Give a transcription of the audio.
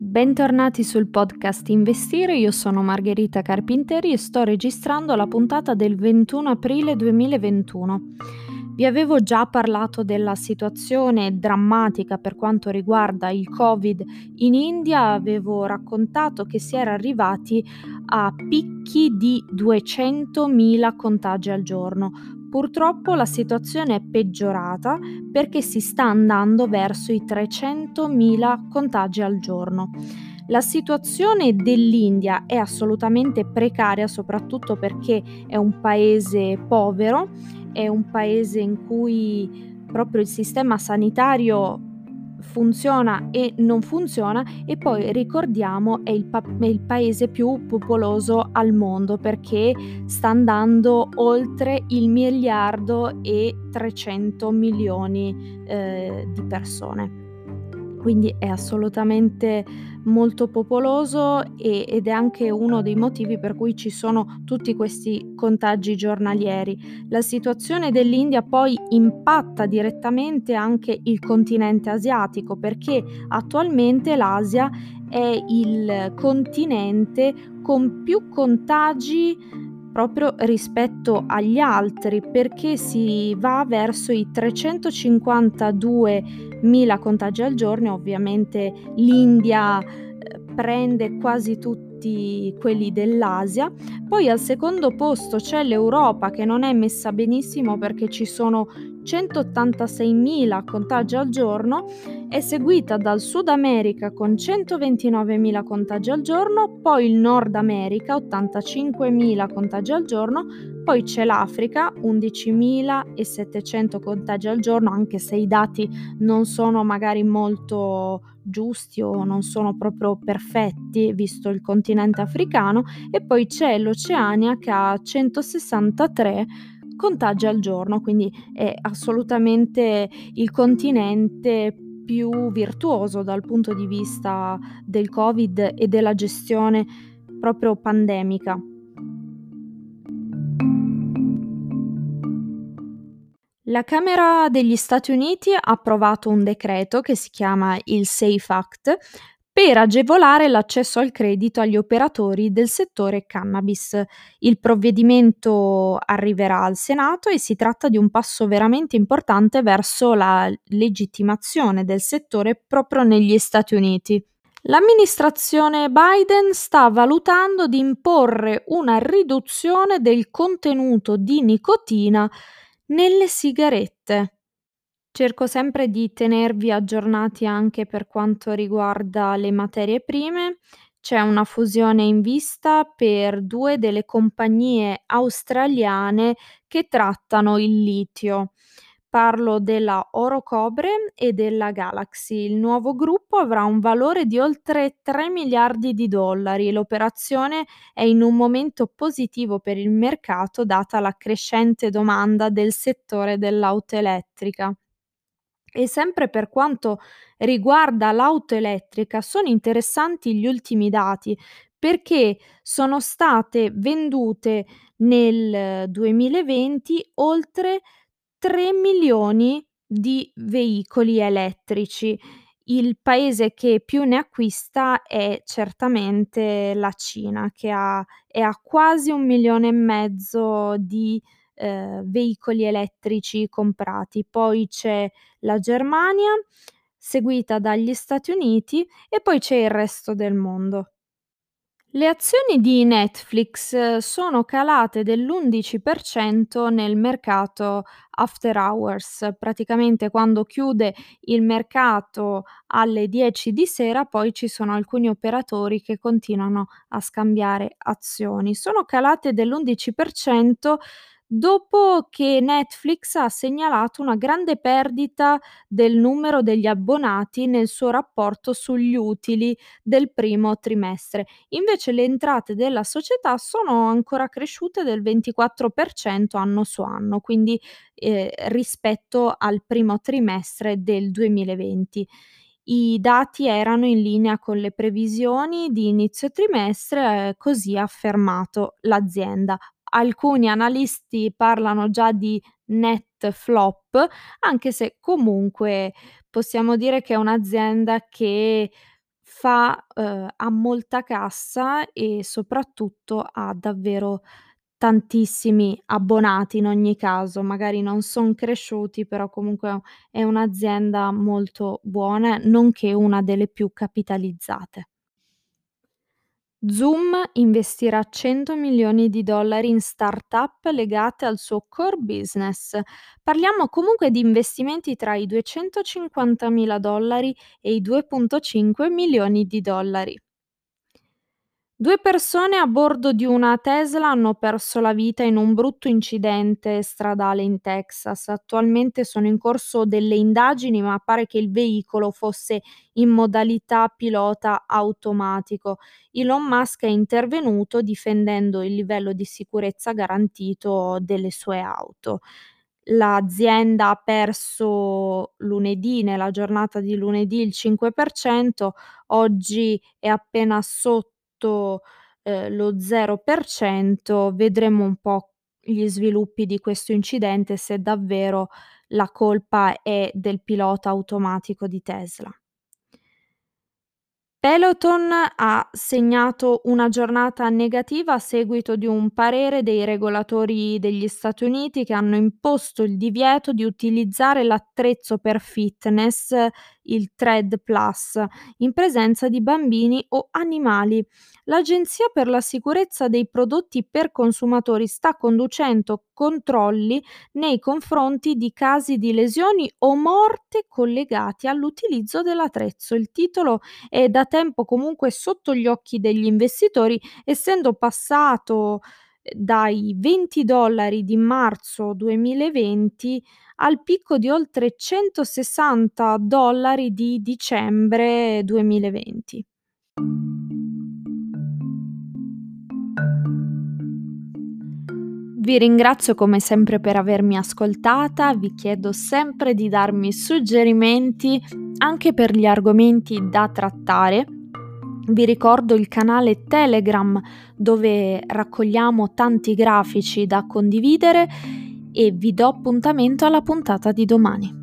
Bentornati sul podcast Investire, io sono Margherita Carpinteri e sto registrando la puntata del 21 aprile 2021. Vi avevo già parlato della situazione drammatica per quanto riguarda il Covid in India, avevo raccontato che si era arrivati a picchi di 200.000 contagi al giorno. Purtroppo la situazione è peggiorata perché si sta andando verso i 300.000 contagi al giorno. La situazione dell'India è assolutamente precaria, soprattutto perché è un paese povero, è un paese in cui proprio il sistema sanitario funziona e non funziona e poi ricordiamo è il, pa- è il, paese più popoloso al mondo perché sta andando oltre il miliardo e 300 milioni eh, di persone quindi è assolutamente molto popoloso e, ed è anche uno dei motivi per cui ci sono tutti questi contagi giornalieri. La situazione dell'India poi impatta direttamente anche il continente asiatico perché attualmente l'Asia è il continente con più contagi proprio rispetto agli altri perché si va verso i 352.000 contagi al giorno, ovviamente l'India eh, prende quasi tutti quelli dell'Asia. Poi al secondo posto c'è l'Europa che non è messa benissimo perché ci sono 186.000 contagi al giorno, è seguita dal Sud America con 129.000 contagi al giorno, poi il Nord America 85.000 contagi al giorno, poi c'è l'Africa 11.700 contagi al giorno, anche se i dati non sono magari molto giusti o non sono proprio perfetti visto il continente africano e poi c'è l'Oceania che ha 163 contagi al giorno, quindi è assolutamente il continente più virtuoso dal punto di vista del Covid e della gestione proprio pandemica. La Camera degli Stati Uniti ha approvato un decreto che si chiama il SAFE Act per agevolare l'accesso al credito agli operatori del settore cannabis. Il provvedimento arriverà al Senato e si tratta di un passo veramente importante verso la legittimazione del settore proprio negli Stati Uniti. L'amministrazione Biden sta valutando di imporre una riduzione del contenuto di nicotina nelle sigarette. Cerco sempre di tenervi aggiornati anche per quanto riguarda le materie prime. C'è una fusione in vista per due delle compagnie australiane che trattano il litio. Parlo della Orocobre e della Galaxy. Il nuovo gruppo avrà un valore di oltre 3 miliardi di dollari l'operazione è in un momento positivo per il mercato data la crescente domanda del settore dell'auto elettrica. E sempre per quanto riguarda l'auto elettrica, sono interessanti gli ultimi dati perché sono state vendute nel 2020 oltre 3 milioni di veicoli elettrici. Il paese che più ne acquista è certamente la Cina, che ha, è a quasi un milione e mezzo di eh, veicoli elettrici comprati. Poi c'è la Germania, seguita dagli Stati Uniti e poi c'è il resto del mondo. Le azioni di Netflix eh, sono calate dell'11% nel mercato after hours, praticamente quando chiude il mercato alle 10 di sera, poi ci sono alcuni operatori che continuano a scambiare azioni. Sono calate dell'11% dopo che Netflix ha segnalato una grande perdita del numero degli abbonati nel suo rapporto sugli utili del primo trimestre. Invece le entrate della società sono ancora cresciute del 24% anno su anno, quindi eh, rispetto al primo trimestre del 2020. I dati erano in linea con le previsioni di inizio trimestre, eh, così ha affermato l'azienda alcuni analisti parlano già di net flop, anche se comunque possiamo dire che è un'azienda che fa, uhm, ha molta cassa e soprattutto ha davvero tantissimi abbonati in ogni caso, magari non son cresciuti, però comunque è un'azienda molto buona, nonché una delle più capitalizzate. Zoom investirà 100 milioni di dollari in start-up legate al suo core business. Parliamo comunque di investimenti tra i 250.000 dollari e i 2.5 milioni di dollari. Due persone a bordo di una Tesla hanno perso la vita in un brutto incidente stradale in Texas. Attualmente sono in corso delle indagini, ma pare che il veicolo fosse in modalità pilota automatico. Elon Musk è intervenuto difendendo il livello di sicurezza garantito delle sue auto. L'azienda ha perso lunedì, nella giornata di lunedì, il 5%, oggi è appena sotto ehm, lo 0%, vedremo un po' gli sviluppi di questo incidente, se davvero la colpa è del pilota automatico di Tesla. Peloton ha segnato una giornata negativa a seguito di un parere dei regolatori degli Stati Uniti che hanno imposto il divieto di utilizzare l'attrezzo per fitness, il Tread Plus, in presenza di bambini o animali. L'Agenzia per la sicurezza dei prodotti per consumatori sta conducendo controlli nei confronti di casi di lesioni o morte collegati all'utilizzo dell'attrezzo. Il titolo è da tempo comunque sotto gli occhi degli investitori, essendo passato eh, dai 20 dollari di marzo 2020 al picco di oltre 160 dollari di dicembre 2020. Vi ringrazio come sempre per avermi ascoltata, vi chiedo sempre di darmi suggerimenti anche per gli argomenti da trattare. Vi ricordo il canale Telegram dove raccogliamo tanti grafici da condividere e vi do appuntamento alla puntata di domani.